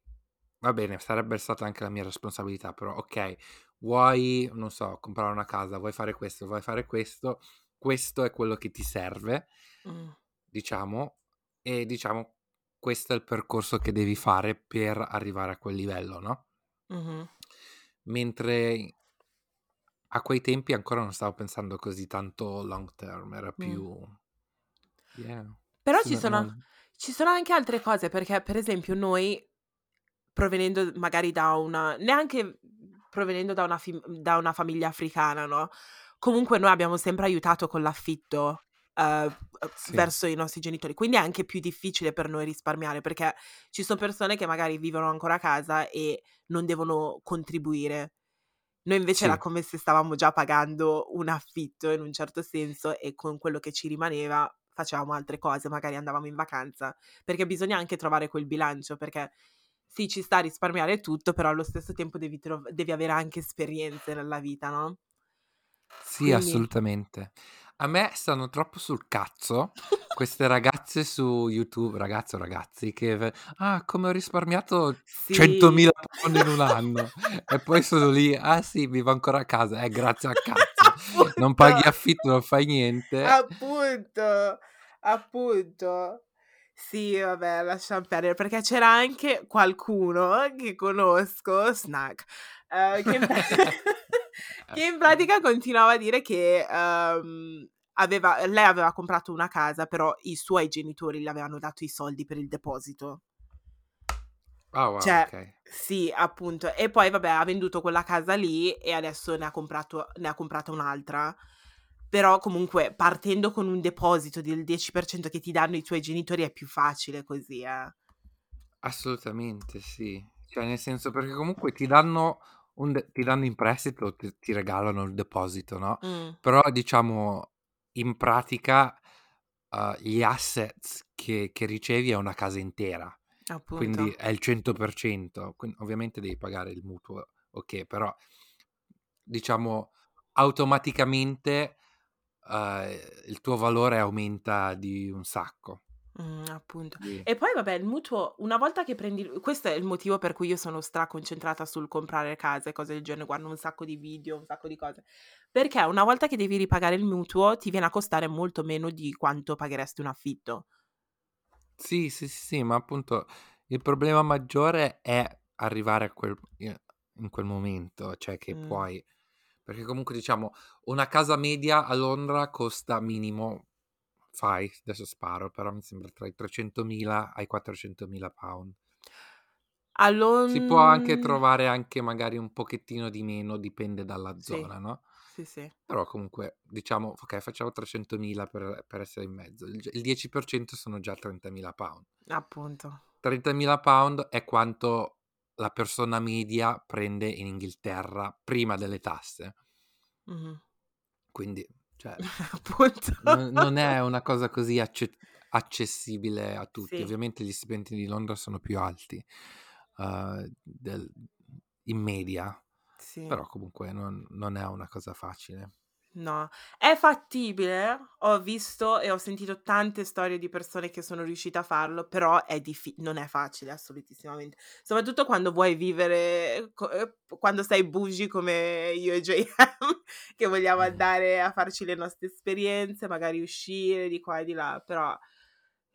va bene, sarebbe stata anche la mia responsabilità, però okay, vuoi, non so, comprare una casa, vuoi fare questo, vuoi fare questo, questo è quello che ti serve" Mh. diciamo, e diciamo questo è il percorso che devi fare per arrivare a quel livello, no? Mh-mh. Mentre a quei tempi ancora non stavo pensando così tanto long term, era Mh. più yeah. Però ci no sono ci sono anche altre cose, perché per esempio noi, provenendo magari da una neanche provenendo da una fim da una famiglia africana, no, comunque noi abbiamo sempre aiutato con l'affitto, uhm, Sì. verso i nostri genitori, quindi è anche più difficile per noi risparmiare, perché ci son persone che magari vivono ancora a casa e non devono contribuire. Noi invece era Sì. come se stavamo già pagando un affitto in un certo senso e con quello che ci rimaneva facevamo altre cose, magari andavamo in vacanza, perché bisogna anche trovare quel bilancio, perché sì, ci sta a risparmiare tutto, però allo stesso tempo devi trov devi avere anche esperienze nella vita, no? Sì, Quindi assolutamente. A me stanno troppo sul cazzo queste ragazze su YouTube ragazze o ragazzi che "Ah, come ho risparmiato Sì. 100.000 pound in un anno." E poi sono lì: "Ah sì, vivo ancora a casa." Eh, grazie al cazzo. Non paghi affitto, non fai niente. Appunto, appunto. Sì, vabbè, lasciam perdere, perché c'era anche qualcuno che conosco, snack, uhm, che in pra che in pratica continuava a dire che, uhm, aveva lei aveva comprato una casa, però i suoi genitori le avevano dato i soldi per il deposito. Ah wow, Cioè okay. sì, appunto. E poi vabbè, ha venduto quella casa lì e adesso ne ha comprato ne ha comprata un'altra. Però comunque partendo con un deposito del 10% che ti danno i tuoi genitori è più facile così, eh. Assolutamente sì. Cioè nel senso perché comunque ti danno un de ti danno in prestito, t ti regalano il deposito, no, Mh. però diciamo in pratica, uhm, gli assets che che ricevi è una casa intera, quindi Appunto. è il 100%, quin ovviamente devi pagare il mutuo, okay, però diciamo automaticamente, uhm, il tuo valore aumenta di un sacco. Mh, appunto. Sì. E poi vabbè il mutuo una volta che prendi questo è il motivo per cui io sono straconcentrata sul comprare case cose del genere, guardo un sacco di video, un sacco di cose, perché una volta che devi ripagare il mutuo ti viene a costare molto meno di quanto pagheresti un affitto. Sì, sì, sì, sì, ma appunto il problema maggiore è arrivare a quel in quel momento, cioè che Mh. puoi perché comunque diciamo una casa media a Londra costa minimo fai, adesso sparo, però mi sembra tra i 300.000 ai 400.000 pound. A Lon Si può anche trovare anche magari un pochettino di meno, dipende dalla Sì. zona, no, Sì, sì. però comunque diciamo okay, facciamo 300.000 per per essere in mezzo, il 10% sono già 30.000 pound. Appunto. 30.000 pound è quanto la persona media prende in Inghilterra prima delle tasse. Mh-mh. Quindi, cioè non non è una cosa così acce accessibile a tutti. Sì. Ovviamente gli stipendi di Londra sono più alti, uhm, del in media, Sì. però comunque non non è una cosa facile. No. È fattibile, ho visto e ho sentito tante storie di persone che sono riuscite a farlo, però è diffi non è facile assolutissimamente. Soprattutto quando vuoi vivere co ehm, quando sei bougie come io e JM, che vogliamo andare a farci le nostre esperienze, magari uscire di qua e di là, però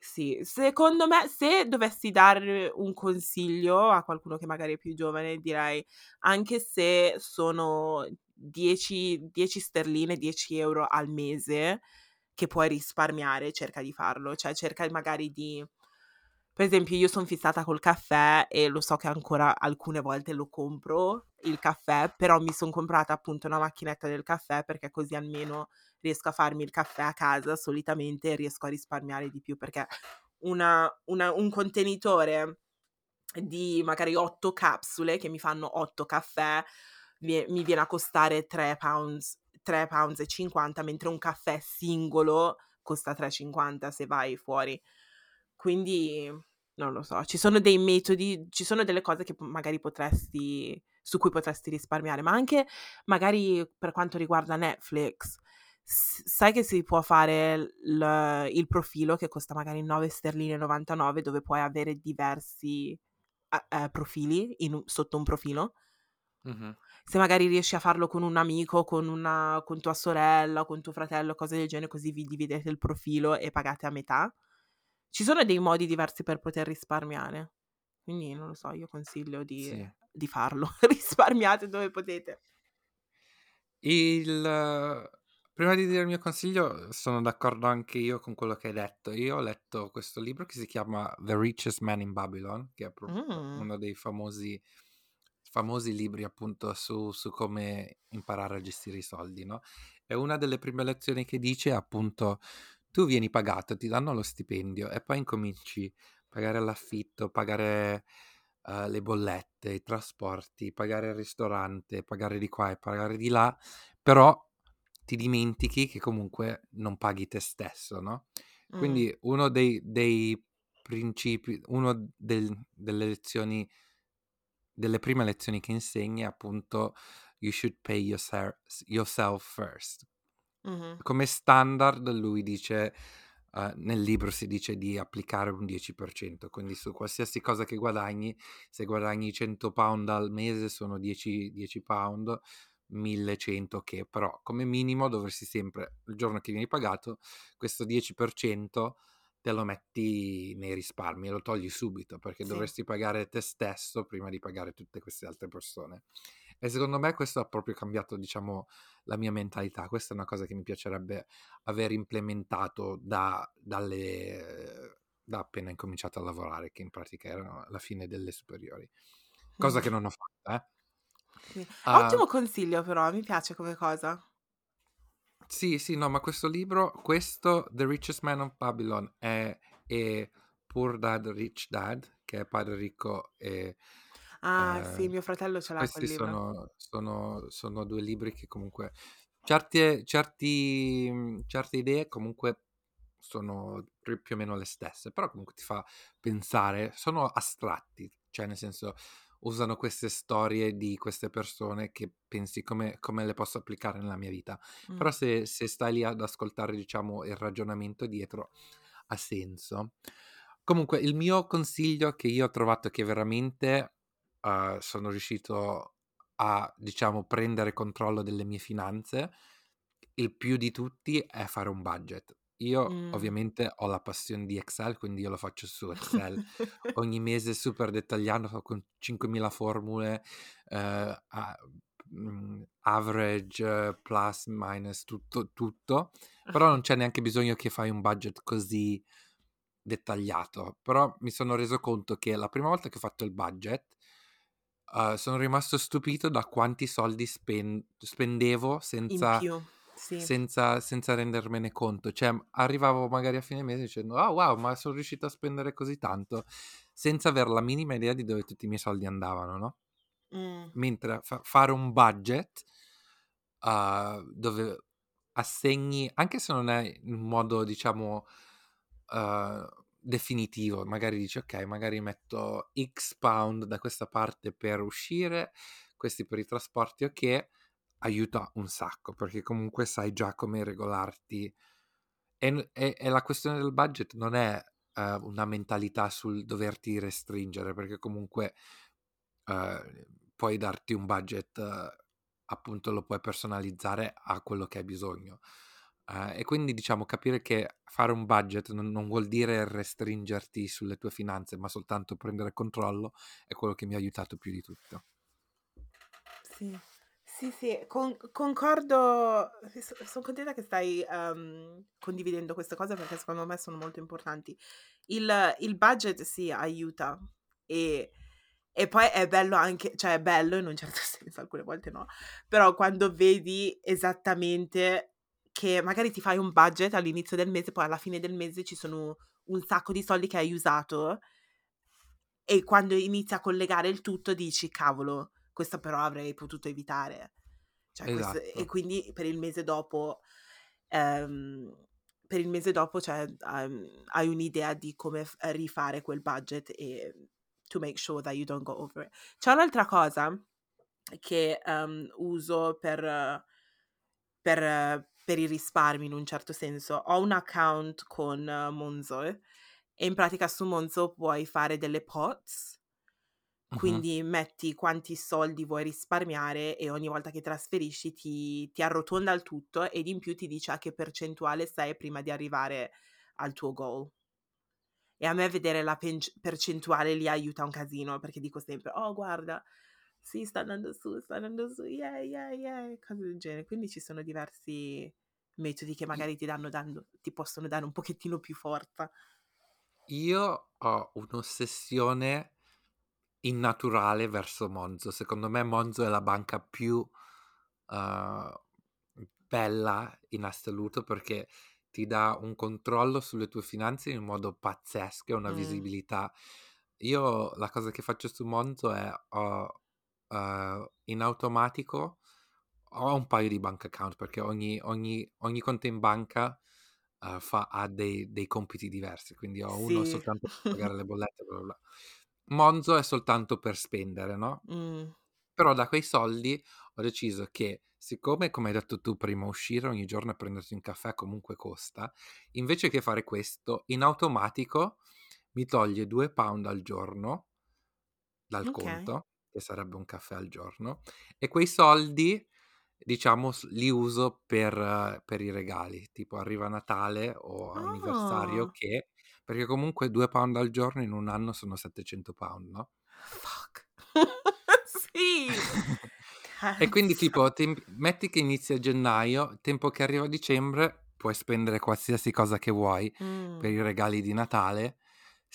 sì, secondo me se dovessi dare un consiglio a qualcuno che magari è più giovane, direi anche se sono 10 10 sterline, 10 € al mese che puoi risparmiare, cerca di farlo. Cioè cerca magari di per esempio io son fissata col caffè e lo so che ancora alcune volte lo compro il caffè, però mi son comprata appunto una macchinetta del caffè perché così almeno riesco a farmi il caffè a casa solitamente riesco a risparmiare di più, perché una una un contenitore di magari 8 capsule che mi fanno 8 caffè mi viene a costare 3 pounds 3 pounds e 50, mentre un caffè singolo costa 3,50 se vai fuori. Quindi non lo so, ci sono dei metodi ci sono delle cose che magari potresti su cui potresti risparmiare, ma anche magari per quanto riguarda Netflix, s sai che si può fare l il profilo che costa magari 9 sterline e 99 dove puoi avere diversi a ehm, profili in sotto un profilo? Mh-mh. Se magari riesci a farlo con un amico, con una con tua sorella con tuo fratello, cose del genere, così vi dividete il profilo e pagate a metà. Ci sono dei modi diversi per poter risparmiare. Quindi non lo so, io consiglio di Sì. Di farlo. Risparmiate dove potete. Il prima di dire il mio consiglio, sono d'accordo anche io con quello che hai detto. Io ho letto questo libro che si chiama The Richest Man in Babylon, che è proprio Mh. uno dei famosi famosi libri appunto su su come imparare a gestire i soldi, no, e una delle prime lezioni che dice appunto: tu vieni pagato, ti danno lo stipendio e poi incominci a pagare l'affitto, pagare, uhm, le bollette, i trasporti, pagare il ristorante, pagare di qua e pagare di là, però ti dimentichi che comunque non paghi te stesso, no, Mh. quindi uno dei dei principi uno del delle lezioni delle prime lezioni che insegna è appunto you should pay yourself yourself first. Mh-mh. Come standard lui dice uhm, nel libro si dice di applicare un 10%, quindi su qualsiasi cosa che guadagni, se guadagni 100 pound al mese sono 10 10 pound, 1100 che però come minimo dovresti sempre il giorno che vieni pagato questo 10% te lo metti nei risparmi e lo togli subito, perché Sì. dovresti pagare te stesso prima di pagare tutte queste altre persone. E secondo me questo ha proprio cambiato, diciamo, la mia mentalità. Questa è una cosa che mi piacerebbe aver implementato da dalle da appena incominciato a lavorare, che in pratica erano la fine delle superiori. Cosa che non ho fatto, eh. Sì. Uhm Ottimo consiglio però, mi piace come cosa. Sì, sì, no, ma questo libro questo The Richest Man of Babylon è e Poor Dad, Rich Dad, che è Padre ricco e Ah, sì, ehm, mio fratello ce l'ha quel questi libro. sono sono sono 2 libri che comunque certe certi mhmm, certe idee comunque sono più più o meno le stesse, però comunque ti fa pensare, sono astratti, cioè nel senso usano queste storie di queste persone che pensi: "Come come le posso applicare nella mia vita?" Però se se stai lì ad ascoltare, diciamo, il ragionamento dietro ha senso. Comunque il mio consiglio che io ho trovato che veramente, uhm, sono riuscito a, diciamo, prendere controllo delle mie finanze, il più di tutti è fare un budget. Io Mh. ovviamente ho la passione di Excel, quindi io lo faccio su Excel. Ogni mese super dettagliato con 5000 formule, mhmm, average, plus, minus, tutto tutto, però non c'è neanche bisogno che fai un budget così dettagliato. Però mi sono reso conto che la prima volta che ho fatto il budget, uhm, sono rimasto stupito da quanti soldi spen spendevo senza sì. senza senza rendermene conto. Cioè, arrivavo magari a fine mese dicendo: "Ah wow, ma son riuscito a spendere così tanto", senza aver la minima idea di dove tutti i miei soldi andavano, no, Mh. mentre fa fare un budget, uhm, dove assegni anche se non è in modo diciamo, uhm, definitivo, magari dici: "Okay, magari metto X pound da questa parte per uscire, questi per i trasporti", o che aiuta un sacco, perché comunque sai già come regolarti. E e e la questione del budget non è, uhm, una mentalità sul doverti restringere, perché comunque, uhm, puoi darti un budget appunto lo puoi personalizzare a quello che hai bisogno. Uhm, e quindi diciamo capire che fare un budget non non vuol dire restringerti sulle tue finanze, ma soltanto prendere controllo, è quello che mi ha aiutato più di tutto. Sì. Sì, sì, con concordo e so son contenta che stai, uhm, condividendo queste cose perché secondo me sono molto importanti. Il il budget sì, aiuta e e poi è bello anche cioè è bello in un certo senso, alcune volte no, però quando vedi esattamente che magari ti fai un budget all'inizio del mese, poi alla fine del mese ci sono un sacco di soldi che hai usato e quando inizi a collegare il tutto dici: "Cavolo, questo però avrei potuto evitare". Cioè questo e Esatto. quindi per il mese dopo ehm, per il mese dopo, cioè, uhm, hai un'idea di come f rifare quel budget e to make sure that you don't go over it. C'è un'altra cosa che, uhm, uso per per per i risparmi in un certo senso. Ho un account con Monzo e in pratica su Monzo puoi fare delle pots, quindi metti quanti soldi vuoi risparmiare e ogni volta che trasferisci ti ti arrotonda il tutto ed in più ti dice a che percentuale sei prima di arrivare al tuo goal. E a me vedere la penc percentuale lì aiuta un casino, perché dico sempre: "Oh guarda, Sì, sta andando su, sta andando su, yeah, yeah, yeah, cose del genere. Quindi ci sono diversi metodi che magari ti danno dando ti possono dare un pochettino più forza. Io ho un'ossessione innaturale verso Monzo. Secondo me Monzo è la banca più, uhm, bella in assoluto perché ti dà un controllo sulle tue finanze in modo pazzesco e una Mh. visibilità. Io la cosa che faccio su Monzo è ho, uhm, in automatico ho un paio di bank account perché ogni ogni ogni conto in banca, uhm, fa ha dei dei compiti diversi, quindi ho uno Sì. soltanto per pagare le bollette, bla, bla. Monzo è soltanto per spendere, no, Mh. però da quei soldi ho deciso che siccome, come hai detto tu prima, uscire ogni giorno e prendersi un caffè comunque costa, invece che fare questo, in automatico mi toglie 2 pound al giorno dal Okay. conto, che sarebbe un caffè al giorno, e quei soldi diciamo li uso per per i regali, tipo arriva Natale o anniversario Ah. che perché comunque 2 pound al giorno in 1 anno sono 700 pound, no? Fuck. Sì. E quindi tipo ti metti che inizia gennaio, tempo che arriva dicembre, puoi spendere qualsiasi cosa che vuoi per Mh. i regali di Natale,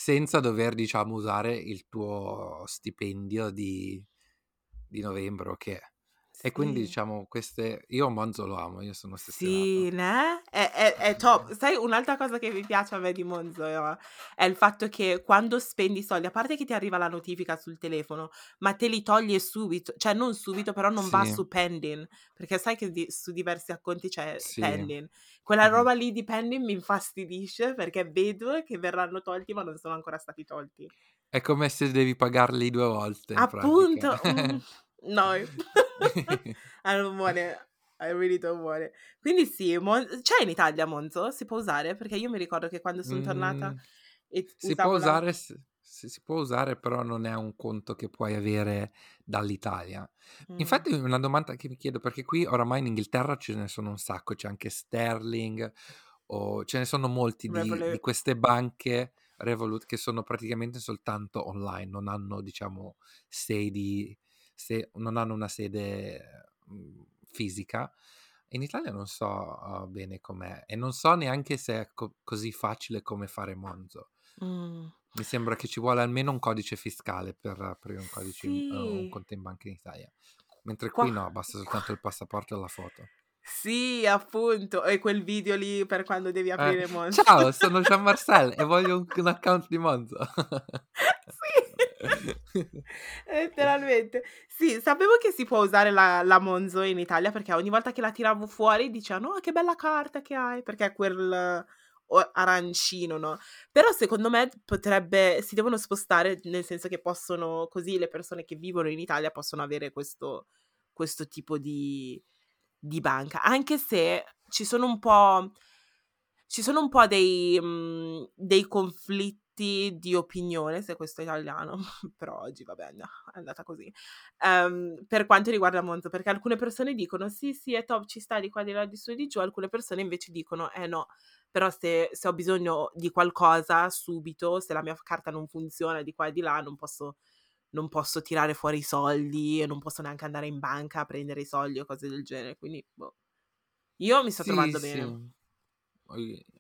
senza dover diciamo usare il tuo stipendio di di novembre che. E quindi diciamo queste io Monzo lo amo, io sono ossessionato. Sì, né? È è è top. Sai un'altra cosa che mi piace a me di Monzo è il fatto che quando spendi soldi, a parte che ti arriva la notifica sul telefono, ma te li toglie subito, cioè non subito, però non va Sì. su pending, perché sai che di su diversi acconti c'è Sì. pending. Quella Mh-mh. roba lì di pending mi infastidisce perché vedo che verranno tolti, ma non sono ancora stati tolti. È come se devi pagarli 2 volte. Appunto, mhmm, no. I don't want it. I really don't want it. Quindi sì, Mon c'è in Italia Monzo? Si può usare? Perché io mi ricordo che quando son tornata e si può la usare s si si può usare, però non è un conto che puoi avere dall'Italia. Mh. Infatti una domanda che mi chiedo, perché qui oramai in Inghilterra ce ne sono un sacco, c'è anche Sterling o ce ne sono molti di di queste banche, Revolut, che sono praticamente soltanto online, non hanno diciamo sedi se non hanno una sede, mhmm, fisica. In Italia non so, uhm, bene com'è e non so neanche se è co così facile come fare Monzo. Mh. Mi sembra che ci vuole almeno un codice fiscale per aprire un codice in uhm, un Sì. conto in banca in Italia, mentre Qua qui no, basta soltanto il passaporto e la foto. Sì, appunto. E quel video lì per quando devi Eh: aprire Monzo. "Ciao, sono Jean Marcel e voglio un un account di Monzo." Sì, letteralmente. Sì, sapevo che si può usare la la Monzo in Italia perché ogni volta che la tiravo fuori dicevano: "Oh, che bella carta che hai", perché è quel arancino, no, però secondo me potrebbe si devono spostare, nel senso che possono così le persone che vivono in Italia possono avere questo questo tipo di di banca, anche se ci sono un po' ci sono un po' dei mhmm, dei conflitti di opinione, se questo è italiano, però oggi vabbè and è andata così, ehm, per quanto riguarda Monzo, perché alcune persone dicono: "Sì, sì, è top, ci sta di qua, di là, di su e di giù", alcune persone invece dicono: "Eh no, però se se ho bisogno di qualcosa subito, se la mia carta non funziona di qua e di là, non posso non posso tirare fuori i soldi e non posso neanche andare in banca a prendere i soldi o cose del genere", quindi boh. Io mi sto Sì, trovando sì. bene.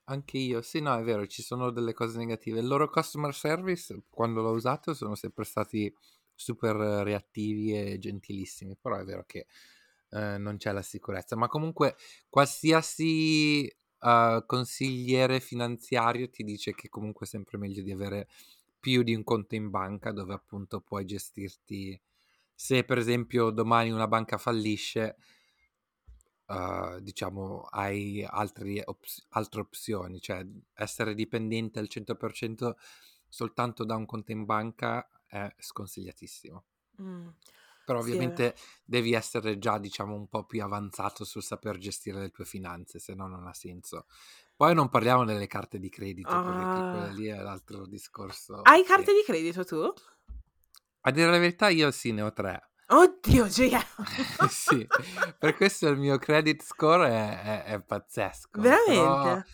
Anche io. Sì, no, è vero, ci sono delle cose negative. Il loro customer service, quando l'ho usato, sono sempre stati super reattivi e gentilissimi, però è vero che, ehm, non c'è la sicurezza. Ma comunque qualsiasi, uhm, consigliere finanziario ti dice che comunque è sempre meglio di avere più di un conto in banca dove appunto puoi gestirti se per esempio domani una banca fallisce uhm, diciamo hai altri ops altre opzioni, cioè essere dipendente al 100% soltanto da un conto in banca è sconsigliatissimo. Mh. Però Sì, ovviamente devi essere già, diciamo, un po' più avanzato sul saper gestire le tue finanze, se no non ha senso. Poi non parliamo delle carte di credito, perché che quelle Ah. lì è l'altro discorso Hai che carte di credito tu? A dire la verità io sì, ne ho 3. Oddio, gioia Sì, per questo il mio credit score è è è pazzesco, però Veramente?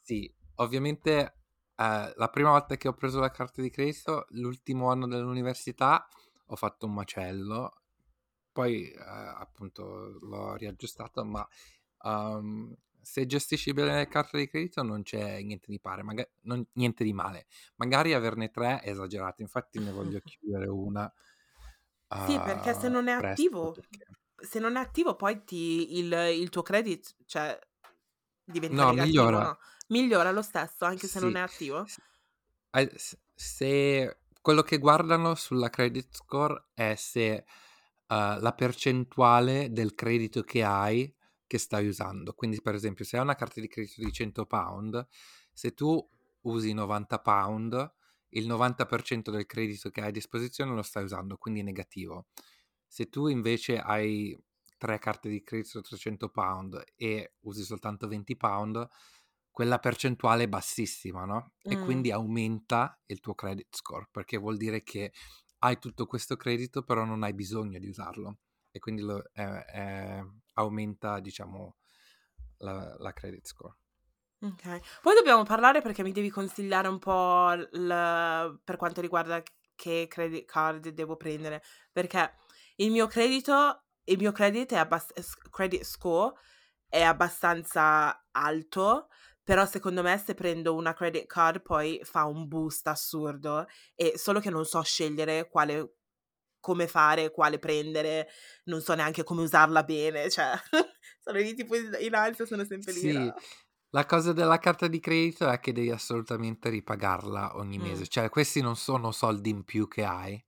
sì, ovviamente, ehm, la prima volta che ho preso la carta di credito, l'ultimo anno dell'università, ho fatto un macello poi eh, appunto l'ho riaggiustato, ma um, se gestisci bene le carte di credito non c'è niente di, pare, maga- non, niente di male. Magari averne tre è esagerato, infatti ne voglio chiudere una. Sì, perché se non è attivo, perché... se non è attivo poi ti, il, il tuo credit, cioè diventa no, negativo, migliora. no? Migliora lo stesso anche se sì. non è attivo? Se quello che guardano sulla credit score è se uh, la percentuale del credito che hai che stai usando. Quindi, per esempio, se hai una carta di credito di 100 pound, se tu usi 90 pound, il 90% del credito che hai a disposizione lo stai usando, quindi è negativo. Se tu invece hai tre carte di credito 300 pound e usi soltanto 20 pound, quella percentuale è bassissima, no? E Mm. quindi aumenta il tuo credit score, perché vuol dire che hai tutto questo credito, però non hai bisogno di usarlo. E quindi lo, eh, eh, aumenta, diciamo, la, la, credit score. Ok. Poi dobbiamo parlare perché mi devi consigliare un po' l- per quanto riguarda che credit card devo prendere. Perché il mio credito, il mio credit, è abbast- credit score è abbastanza alto, però secondo me se prendo una credit card poi fa un boost assurdo e solo che non so scegliere quale come fare, quale prendere, non so neanche come usarla bene, cioè sono lì tipo in alto, sono sempre lì. Sì, no? La cosa della carta di credito è che devi assolutamente ripagarla ogni Mm. mese, cioè questi non sono soldi in più che hai.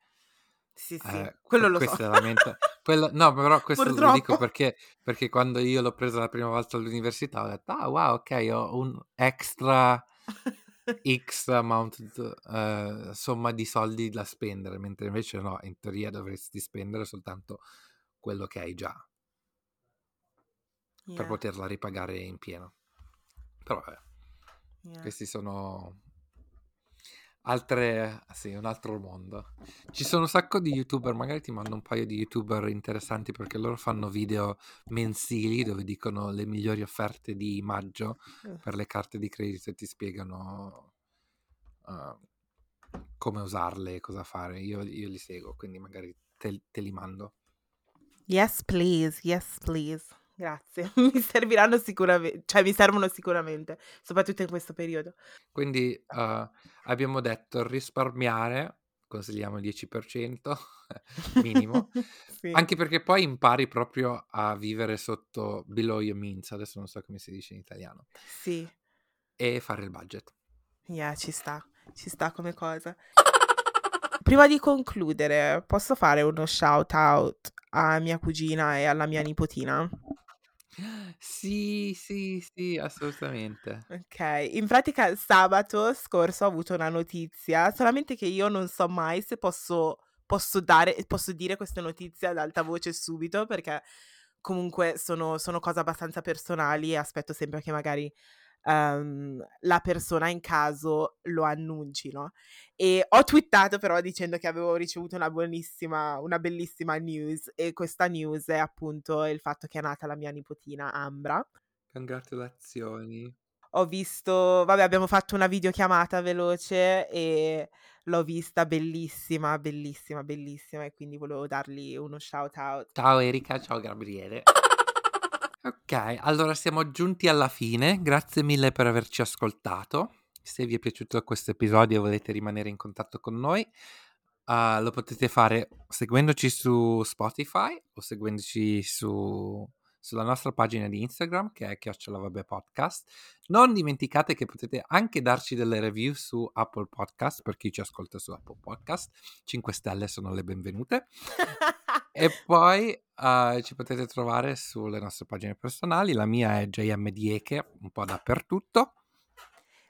Sì, sì, Eh, quello lo so. è la mente- quella- no, però questo lo dico Purtroppo. perché, perché quando io l'ho presa la prima volta all'università ho detto, ah wow, ok, ho un extra X amount, eh, somma di soldi da spendere, mentre invece no, in teoria dovresti spendere soltanto quello che hai già per Yeah, poterla ripagare in pieno. Però vabbè, yeah. questi sono altre, sì, un altro mondo. Ci sono un sacco di youtuber, magari ti mando un paio di youtuber interessanti perché loro fanno video mensili dove dicono le migliori offerte di maggio per le carte di credito e ti spiegano uh, come usarle e cosa fare. Io, io li seguo, quindi magari te, te li mando. Yes, please, yes, please. Grazie. Mi serviranno sicuramente, cioè mi servono sicuramente, soprattutto in questo periodo. Quindi uh, abbiamo detto risparmiare, consigliamo il 10% minimo, Sì. anche perché poi impari proprio a vivere sotto below your means, adesso non so come si dice in italiano, Sì, e fare il budget. yeah, ci sta, ci sta come cosa. Prima di concludere, posso fare uno shout out a mia cugina e alla mia nipotina? Sì, sì, sì, assolutamente. Ok, in pratica sabato scorso ho avuto una notizia, solamente che io non so mai se posso, posso, dare, posso dire queste notizie ad alta voce subito, perché comunque sono, sono cose abbastanza personali e aspetto sempre che magari ehm, la persona in caso lo annunci, no? E ho twittato però dicendo che avevo ricevuto una buonissima, una bellissima news e questa news è appunto il fatto che è nata la mia nipotina Ambra. Congratulazioni. Ho visto, vabbè, abbiamo fatto una videochiamata veloce e l'ho vista bellissima, bellissima, bellissima e quindi volevo dargli uno shout out. Ciao Erika, ciao Gabriele. Ok, allora siamo giunti alla fine. Grazie mille per averci ascoltato. Se vi è piaciuto questo episodio e volete rimanere in contatto con noi, uh, lo potete fare seguendoci su Spotify o seguendoci su, sulla nostra pagina di Instagram che è Chiocciola Podcast. Non dimenticate che potete anche darci delle review su Apple Podcast per chi ci ascolta su Apple Podcast. 5 stelle sono le benvenute. E poi uh, ci potete trovare sulle nostre pagine personali. La mia è JM Dieche, un po' dappertutto.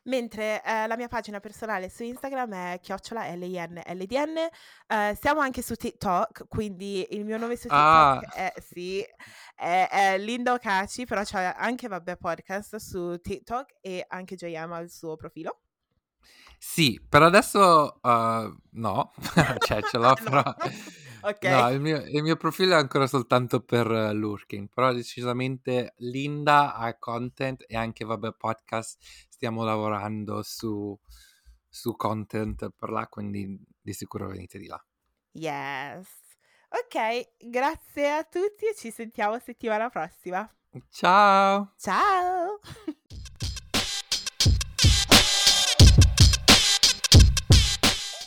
Mentre eh, la mia pagina personale su Instagram è chiocciola LINLDN. Eh, siamo anche su TikTok, quindi il mio nome su TikTok Ah. è, sì, è, è Linda Ocaci, però c'è anche Vabbè Podcast su TikTok e anche JM ha il suo profilo. Sì, per adesso uh, no, cioè ce l'ho No. però... Ok. No, il mio, il mio profilo è ancora soltanto per uh, Lurking, però decisamente Linda ha content e anche vabbè podcast stiamo lavorando su, su content per là, quindi di sicuro venite di là. Yes. Ok, grazie a tutti e ci sentiamo settimana prossima. Ciao. Ciao.